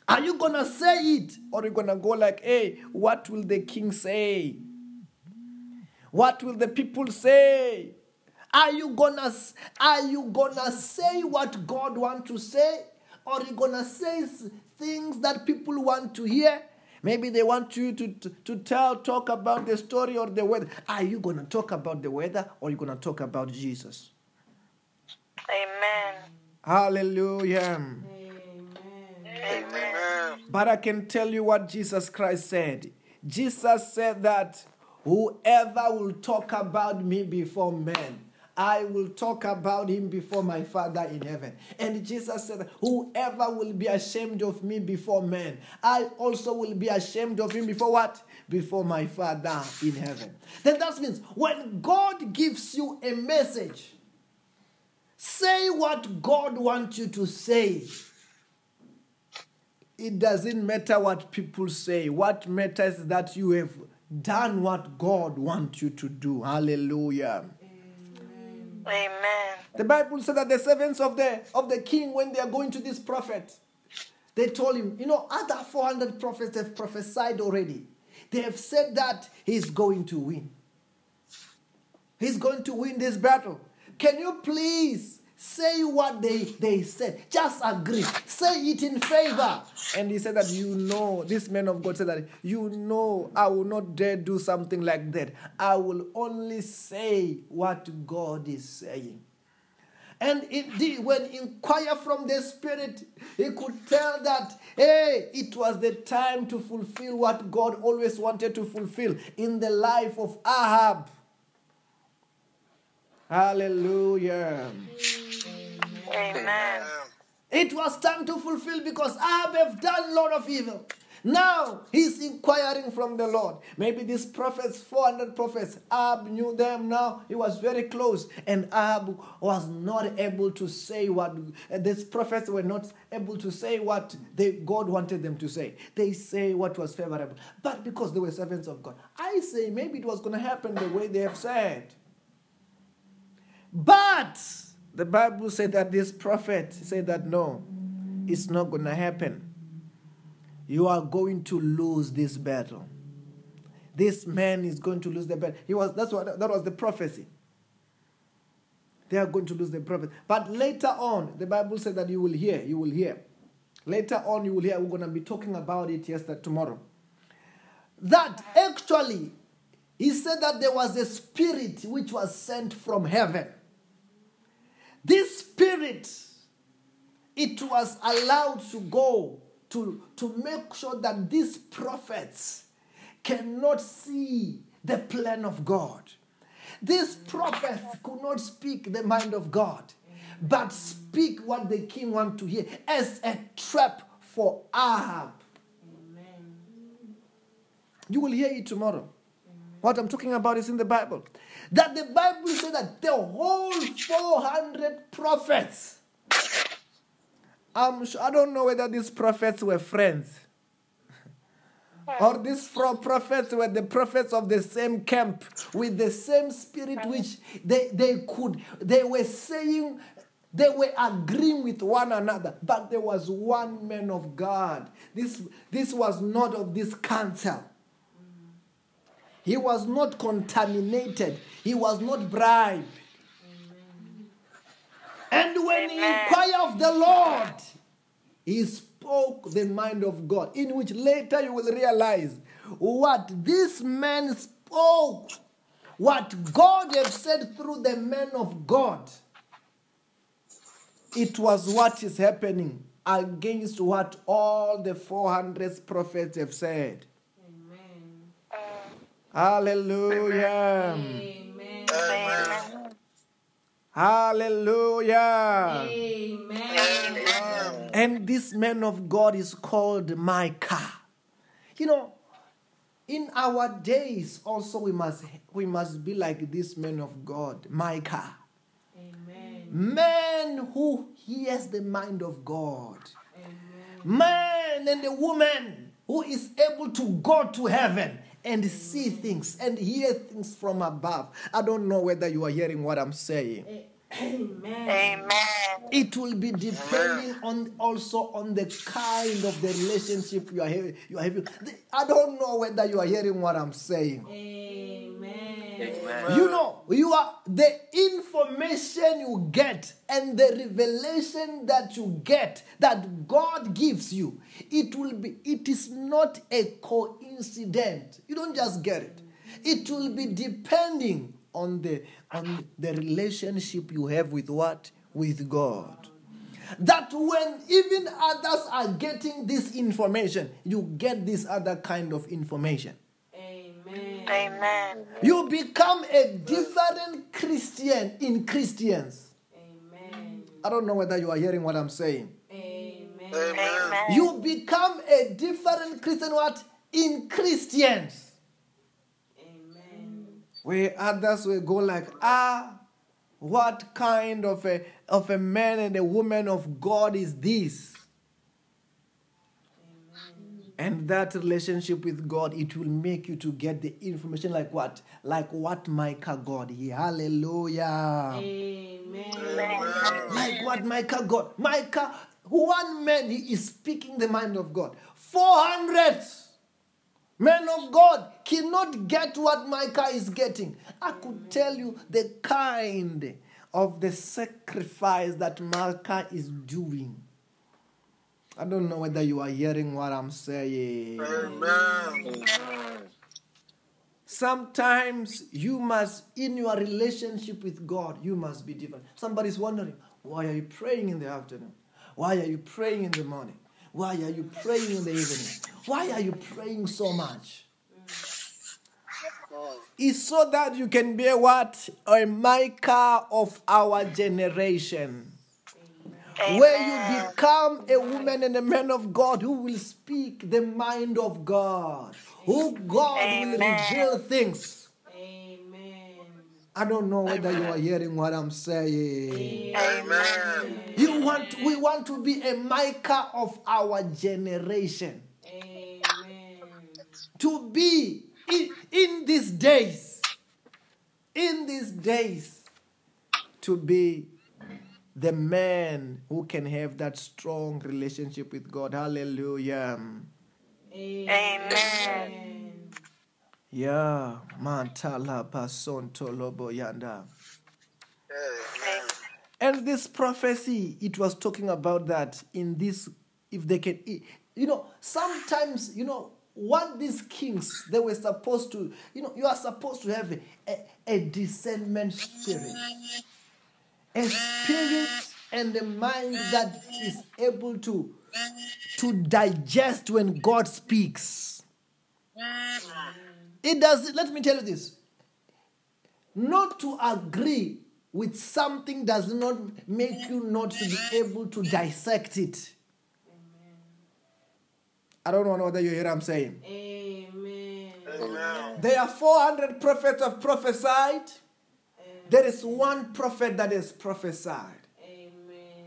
Speaker 1: Are you gonna say it? Or are you gonna go like, hey, what will the king say? What will the people say? Are you gonna are you gonna say what God want to say? Or are you gonna say things that people want to hear? Maybe they want you to, to, to tell, talk about the story or the weather. Are you gonna talk about the weather or are you gonna talk about Jesus?
Speaker 3: Amen.
Speaker 1: Hallelujah.
Speaker 5: Amen. Amen.
Speaker 1: But I can tell you what Jesus Christ said. Jesus said that whoever will talk about me before men, I will talk about him before my Father in heaven. And Jesus said, Whoever will be ashamed of me before men, I also will be ashamed of him before what? Before my Father in heaven. Then that means when God gives you a message, say what God wants you to say. It doesn't matter what people say. What matters is that you have done what God wants you to do. Hallelujah.
Speaker 3: Amen.
Speaker 1: The Bible said that the servants of the of the king, when they are going to this prophet, they told him, you know, other 400 prophets have prophesied already. They have said that he's going to win. He's going to win this battle. Can you please say what they, they said? Just agree. Say it in favor. And he said that you know, this man of God said that you know, I will not dare do something like that. I will only say what God is saying. And indeed, when inquire from the Spirit, he could tell that, hey, it was the time to fulfill what God always wanted to fulfill in the life of Ahab. Hallelujah.
Speaker 3: Amen.
Speaker 1: It was time to fulfill because Ahab have done lot of evil. Now he's inquiring from the Lord. Maybe these prophets, 400 prophets, Ahab knew them now. He was very close. And Ahab was not able to say what, uh, these prophets were not able to say what they, God wanted them to say. They say what was favorable. But because they were servants of God, I say maybe it was going to happen the way they have said. But the Bible said that this prophet said that no, it's not going to happen. You are going to lose this battle. this man is going to lose the battle. He was that's what that was the prophecy. They are going to lose the prophet. But later on, the Bible said that you will hear, you will hear. Later on, you will hear. We're going to be talking about it yesterday, tomorrow. That actually, he said that there was a spirit which was sent from heaven. This spirit, it was allowed to go to, to make sure that these prophets cannot see the plan of God. These prophets could not speak the mind of God, but speak what the king want to hear as a trap for Ahab. You will hear it tomorrow. What I'm talking about is in the Bible. That the Bible says that the whole 400 prophets, I'm sure, I don't know whether these prophets were friends. Or these four prophets were the prophets of the same camp with the same spirit which they, they could they were saying they were agreeing with one another. But there was one man of god. This this was not of this council he was not contaminated he was not bribed and when he inquired of the lord he spoke the mind of God, in which later you will realize what this man spoke, what God have said through the man of God. It was what is happening against what all the 400 prophets have said. Hallelujah.
Speaker 4: Amen.
Speaker 3: Amen.
Speaker 1: Hallelujah.
Speaker 4: Amen.
Speaker 1: And this man of God is called Micah. You know, in our days also we must we must be like this man of God, Micah.
Speaker 4: Amen.
Speaker 1: Man who hears the mind of God. Man and a woman who is able to go to heaven and see things and hear things from above. I don't know whether you are hearing what I'm saying.
Speaker 4: Amen.
Speaker 3: Amen.
Speaker 1: It will be depending on also on the kind of the relationship you are having. You are having. I don't know whether you are hearing what I'm saying.
Speaker 4: Amen.
Speaker 1: You know, you are the information you get and the revelation that you get that God gives you. It will be. It is not a coincidence. You don't just get it. It will be depending on the on the relationship you have with what with God. That when even others are getting this information, you get this other kind of information.
Speaker 4: Amen.
Speaker 3: Amen.
Speaker 1: You become a different Christian in Christians.
Speaker 4: Amen.
Speaker 1: I don't know whether you are hearing what I'm saying.
Speaker 4: Amen.
Speaker 3: Amen.
Speaker 1: You become a different Christian what? In Christians.
Speaker 4: Amen.
Speaker 1: Where others will go like, ah, what kind of a of a man and a woman of God is this? And that relationship with God, it will make you to get the information like what? Like what Micah got. Yeah, hallelujah.
Speaker 4: Amen.
Speaker 1: Like what Micah got. Micah, one man, he is speaking the mind of God. 400 men of God cannot get what Micah is getting. I could tell you the kind of the sacrifice that Micah is doing. I don't know whether you are hearing what I'm saying.
Speaker 5: Amen.
Speaker 1: Sometimes you must, in your relationship with God, you must be different. Somebody's wondering, why are you praying in the afternoon? Why are you praying in the morning? Why are you praying in the evening? Why are you praying so much? It's so that you can be a what? A Micah of our generation. Where you become a woman and a man of God who will speak the mind of God, who God will reveal things.
Speaker 4: Amen.
Speaker 1: I don't know whether you are hearing what I'm saying.
Speaker 5: Amen.
Speaker 1: You want we want to be a Micah of our generation.
Speaker 4: Amen.
Speaker 1: To be in, in these days, in these days, to be the man who can have that strong relationship with God. Hallelujah.
Speaker 3: Amen.
Speaker 1: Yeah, mantala basonto lobo yanda. And this prophecy, it was talking about that in this, if they can, you know, sometimes, you know, what these kings, they were supposed to, you know, you are supposed to have a, a, a discernment spirit. A spirit and a mind that is able to, to digest when God speaks. It does, let me tell you this. Not to agree with something does not make you not to be able to dissect it. I don't know whether you hear what I'm saying.
Speaker 4: Amen.
Speaker 5: Amen.
Speaker 1: There are 400 prophets have prophesied. There is one prophet that is prophesied.
Speaker 4: Amen.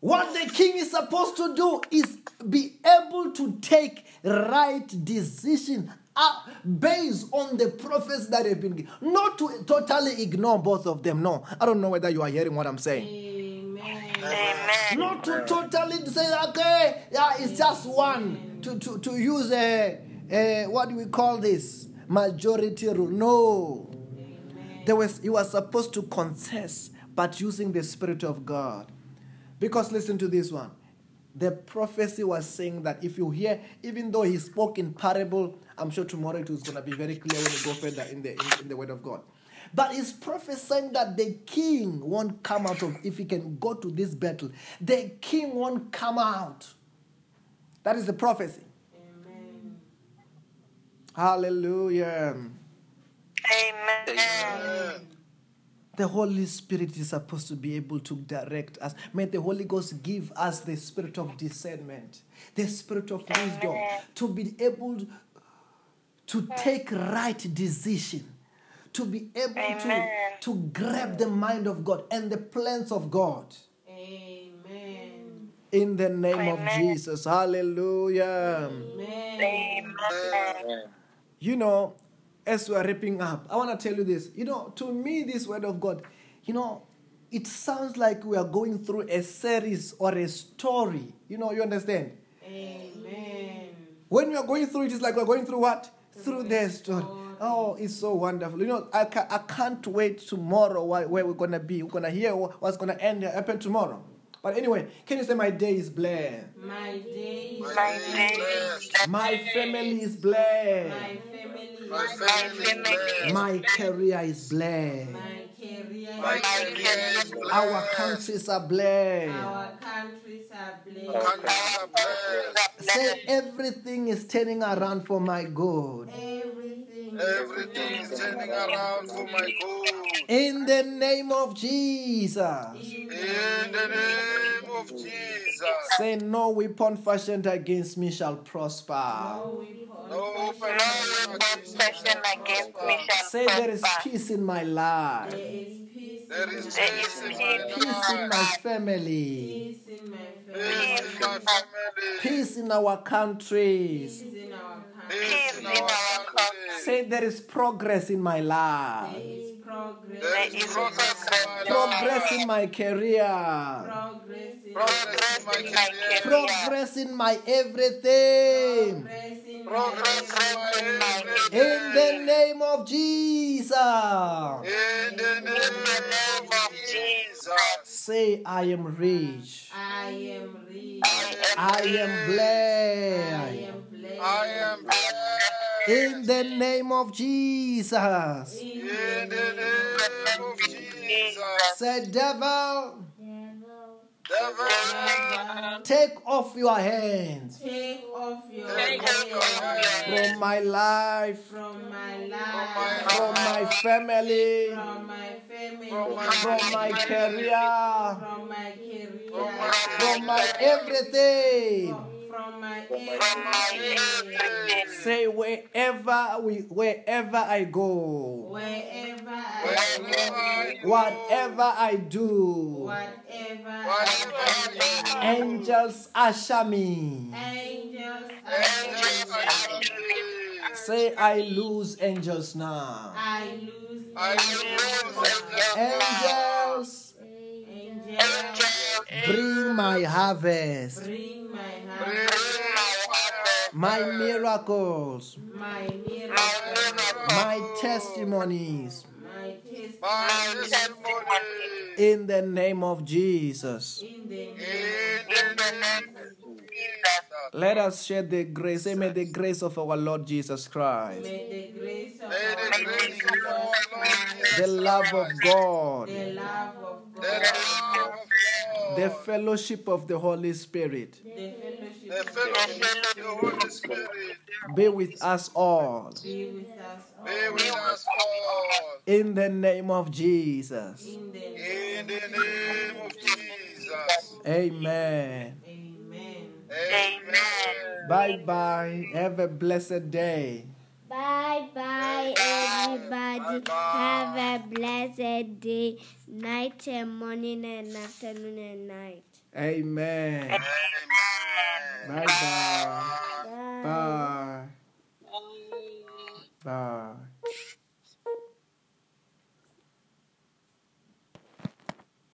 Speaker 1: What the king is supposed to do is be able to take right decision uh, based on the prophets that have been given. Not to totally ignore both of them. No, I don't know whether you are hearing what I'm saying.
Speaker 4: Amen.
Speaker 3: Amen.
Speaker 1: Not to totally say, okay, yeah, it's just one. To, to, to use a, a, what do we call this? Majority rule. No. There was, he was supposed to confess, but using the Spirit of God. Because listen to this one. The prophecy was saying that if you hear, even though he spoke in parable, I'm sure tomorrow it was going to be very clear when we go further in the, in, in the Word of God. But he's prophesying that the king won't come out of, if he can go to this battle, the king won't come out. That is the prophecy.
Speaker 4: Amen.
Speaker 1: Hallelujah.
Speaker 3: Amen.
Speaker 1: The Holy Spirit is supposed to be able to direct us. May the Holy Ghost give us the spirit of discernment, the spirit of wisdom, to be able to take right decision, to be able to,
Speaker 3: Amen.
Speaker 1: to grab the mind of God and the plans of God.
Speaker 4: Amen.
Speaker 1: In the name of Jesus. Hallelujah.
Speaker 4: Amen.
Speaker 3: Amen.
Speaker 1: you know, as we are wrapping up, I want to tell you this. You know, to me, this word of God, you know, it sounds like we are going through a series or a story. You know, you understand?
Speaker 4: Amen.
Speaker 1: When we are going through it, it's like we're going through what? Through the story. Oh, it's so wonderful. You know, I, ca- I can't wait tomorrow where, where we're going to be. We're going to hear what's going to end uh, happen tomorrow. But anyway, can you say my day is blessed?
Speaker 4: My day,
Speaker 3: My day is blessed.
Speaker 1: My family is blessed.
Speaker 4: my family,
Speaker 5: My
Speaker 3: My
Speaker 5: family is
Speaker 3: family
Speaker 5: blessed.
Speaker 3: is
Speaker 1: My career is blessed.
Speaker 4: my career,
Speaker 5: My
Speaker 3: My
Speaker 5: career
Speaker 3: career
Speaker 5: is blessed.
Speaker 1: Our countries are blessed.
Speaker 4: our countries are blessed.
Speaker 5: Countries are blessed.
Speaker 1: Say everything is turning around for my good.
Speaker 4: Everything,
Speaker 5: Everything is turning around for my good.
Speaker 1: In the name of Jesus.
Speaker 5: In the name of Jesus.
Speaker 1: Say no weapon fashioned against me shall prosper.
Speaker 4: no weapon,
Speaker 5: No
Speaker 3: No
Speaker 5: weapon
Speaker 3: weapon fashioned against me shall prosper.
Speaker 1: Say there is peace in my life.
Speaker 4: there is peace,
Speaker 5: There
Speaker 4: in my
Speaker 3: There is
Speaker 5: peace in
Speaker 3: peace
Speaker 5: my
Speaker 3: in
Speaker 1: Peace in my family.
Speaker 4: peace in my family,
Speaker 5: in my family.
Speaker 1: Peace in our countries.
Speaker 4: peace in our country,
Speaker 5: Peace in our country.
Speaker 1: Say there is progress in my life.
Speaker 4: is progress,
Speaker 5: There
Speaker 3: There
Speaker 5: is
Speaker 3: is
Speaker 5: progress in my
Speaker 1: Progress in my career.
Speaker 4: progress in
Speaker 5: Progress in my career.
Speaker 1: Progress in my everything.
Speaker 4: progress in
Speaker 5: my everything.
Speaker 1: In the name of Jesus.
Speaker 5: In the
Speaker 3: name
Speaker 5: name
Speaker 3: of Jesus.
Speaker 1: Say, I am rich.
Speaker 4: I am rich,
Speaker 1: I am
Speaker 4: I
Speaker 1: blessed.
Speaker 4: am blessed,
Speaker 5: I am blessed.
Speaker 1: In the name of Jesus.
Speaker 4: in
Speaker 5: In
Speaker 4: the
Speaker 5: the name of Jesus.
Speaker 1: Say, devil,
Speaker 5: Devil,
Speaker 1: take off your hands
Speaker 4: Take off your
Speaker 5: Take off your
Speaker 4: hands
Speaker 5: hands
Speaker 1: from my life,
Speaker 4: from my
Speaker 5: my
Speaker 4: life,
Speaker 1: from my family,
Speaker 4: from my family,
Speaker 5: from my
Speaker 1: career,
Speaker 4: from my career,
Speaker 1: from my everything.
Speaker 4: From my
Speaker 3: From my
Speaker 4: everything.
Speaker 3: everything.
Speaker 1: Say, wherever we, wherever I go,
Speaker 4: Wherever I go,
Speaker 1: whatever I do,
Speaker 4: whatever
Speaker 5: whatever
Speaker 4: I
Speaker 5: I do,
Speaker 1: angels usher me.
Speaker 4: angels
Speaker 5: angels
Speaker 4: are
Speaker 5: are
Speaker 1: Say, I lose angels now.
Speaker 4: I lose
Speaker 5: I lose
Speaker 1: Angels,
Speaker 5: angels.
Speaker 4: angels.
Speaker 1: Bring my harvest.
Speaker 4: Bring my
Speaker 5: Bring my harvest.
Speaker 1: my miracles,
Speaker 4: my
Speaker 3: my
Speaker 4: miracle,
Speaker 3: miracle,
Speaker 1: my testimonies.
Speaker 4: my testimony
Speaker 5: My testimony.
Speaker 1: In the name of Jesus.
Speaker 4: in the name
Speaker 3: in the name of Jesus.
Speaker 1: Let us share the grace. Say, may the grace of our Lord Jesus Christ,
Speaker 4: May the grace of our
Speaker 5: the grace of our Lord Jesus
Speaker 1: the love of God,
Speaker 4: the love of God,
Speaker 5: love of God,
Speaker 1: the fellowship of the Holy Spirit
Speaker 4: the fellowship
Speaker 5: the
Speaker 4: of
Speaker 5: fellowship of the Holy Spirit
Speaker 1: be with us all.
Speaker 4: be with us all.
Speaker 5: be with us all.
Speaker 1: In the name of Jesus.
Speaker 4: In the name,
Speaker 5: In the name of Jesus.
Speaker 1: Amen.
Speaker 4: Amen.
Speaker 1: Bye bye. Have a blessed day.
Speaker 6: Bye bye, everybody. Have a blessed day, night and morning and afternoon and night.
Speaker 1: Amen.
Speaker 5: Amen. Bye bye. Bye.
Speaker 1: Bye. Bye.